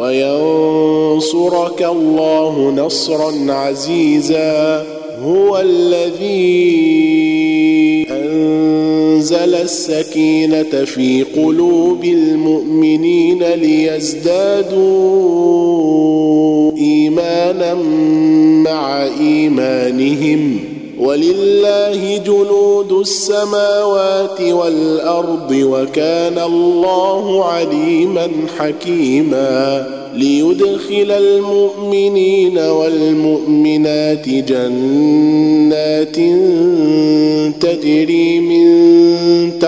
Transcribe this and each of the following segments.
وينصرك الله نصرا عزيزا. هو الذي أنزل السكينة في قلوب المؤمنين ليزدادوا ايمانا مع إيمانهم. ولله جنود السماوات والأرض وكان الله عليما حكيما ليدخل المؤمنين والمؤمنات جنات تجري من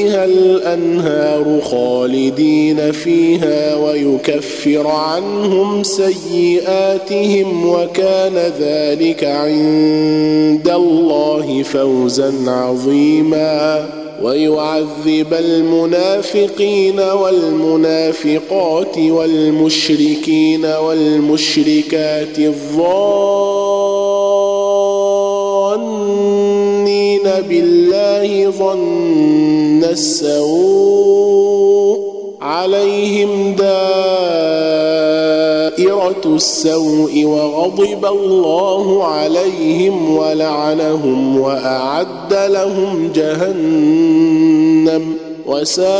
تحتها الأنهار خالدين فيها ويكفر عنهم سيئاتهم وكان ذلك عند الله فوزا عظيما ويعذب المنافقين والمنافقات والمشركين والمشركات الظانين بالله ظن السوء عليهم دائرة السوء وغضب الله عليهم ولعنهم وأعد لهم جهنم وساءت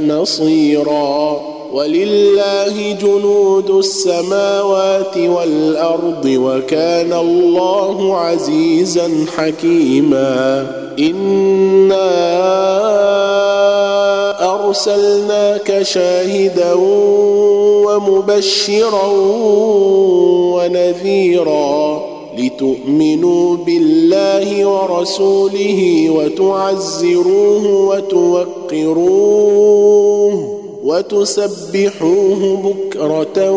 مصيرا ولله جنود السماوات والأرض وكان الله عزيزا حكيما انا ارسلناك شاهدا ومبشرا ونذيرا لتؤمنوا بالله ورسوله وتعزروه وتوقروه وتسبحوه بكرة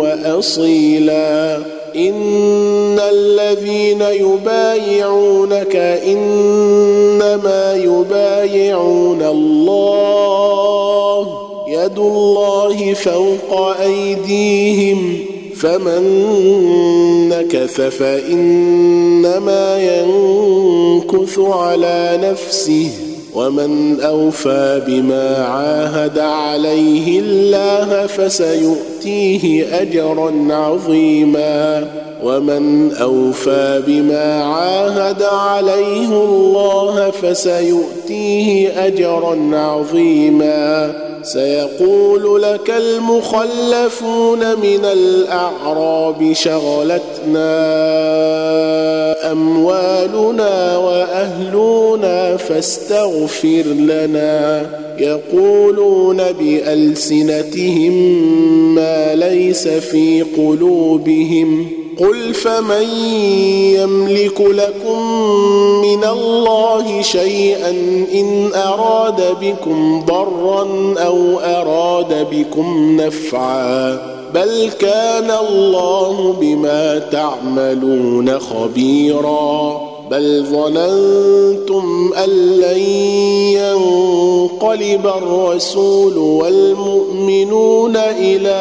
وأصيلا إن الذين يبايعونك إنما يبايعون الله يد الله فوق أيديهم فمن نكث فإنما ينكث على نفسه ومن أوفى بما عاهد عليه الله فسيؤتيه أجرا عظيما. ومن أوفى بما عاهد عليه الله فسيؤتيه أجرا عظيما. سيقول لك المخلفون من الأعراب شغلتنا أموالنا وأهلنا فاستغفر لنا. يقولون بألسنتهم ما ليس في قلوبهم. قل فمن يملك لكم من الله شيئا ان اراد بكم ضرا أو اراد بكم نفعا بل كان الله بما تعملون خبيرا بل ظننتم ان لن ينقلب الرسول والمؤمنون إلى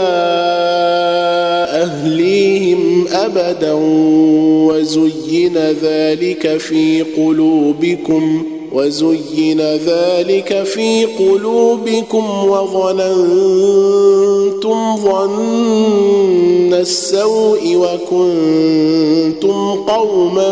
أهليهم أبدا وزين ذلك في قلوبكم وزين ذلك في قلوبكم وظننتم ظن السوء وكنتم قوما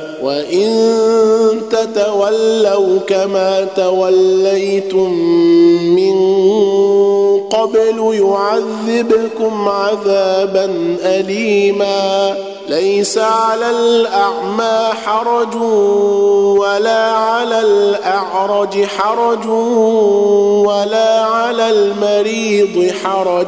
وان تتولوا كما توليتم من قبل يعذبكم عذابا اليما ليس على الاعمى حرج ولا على الاعرج حرج ولا على المريض حرج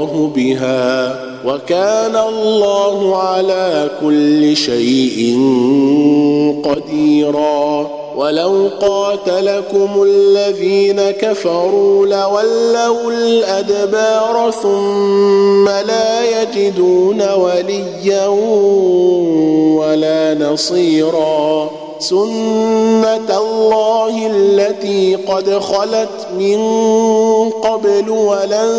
الله بها وكان الله على كل شيء قديرا. ولو قاتلكم الذين كفروا لولوا الأدبار ثم لا يجدون وليا ولا نصيرا. سنة الله التي قد خلت من قبل ولن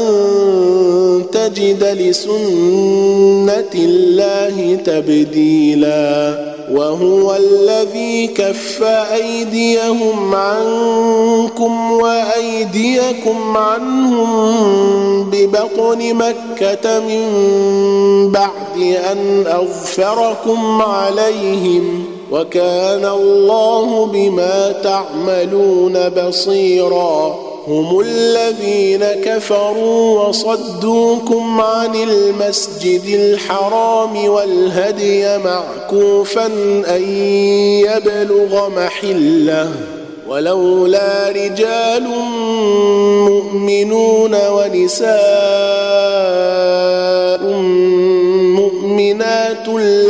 تجد لسنة الله تبديلا وهو الذي كف أيديهم عنكم وأيديكم عنهم ببطن مكة من بعد أن اظفركم عليهم وكان الله بما تعملون بصيرا. هم الذين كفروا وصدوكم عن المسجد الحرام والهدي معكوفا أن يبلغ محله. ولولا رجال مؤمنون ونساء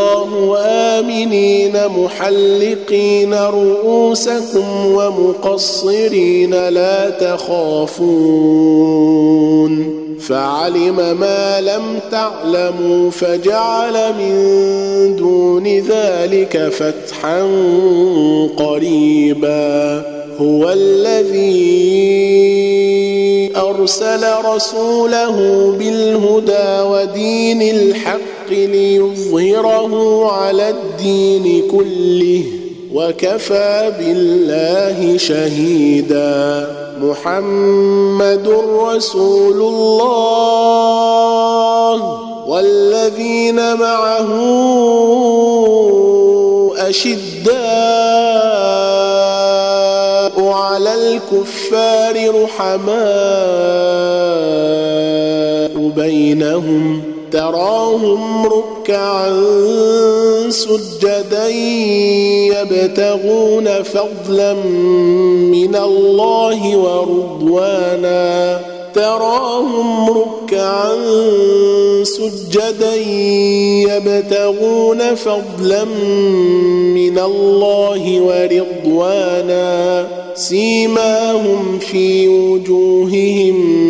الله آمنين محلقين رؤوسكم ومقصرين لا تخافون فعلم ما لم تعلموا فجعل من دون ذلك فتحا قريبا هو الذي أرسل رسوله بالهدى ودين الحق ليظهره على الدين كله وكفى بالله شهيدا. محمد رسول الله والذين معه أشداء على الكفار رحماء بينهم. تراهم ركعا سجدا يبتغون فضلا من الله ورضوانا. تراهم ركعا سجدا يبتغون فضلا من الله ورضوانا. سيماهم في وجوههم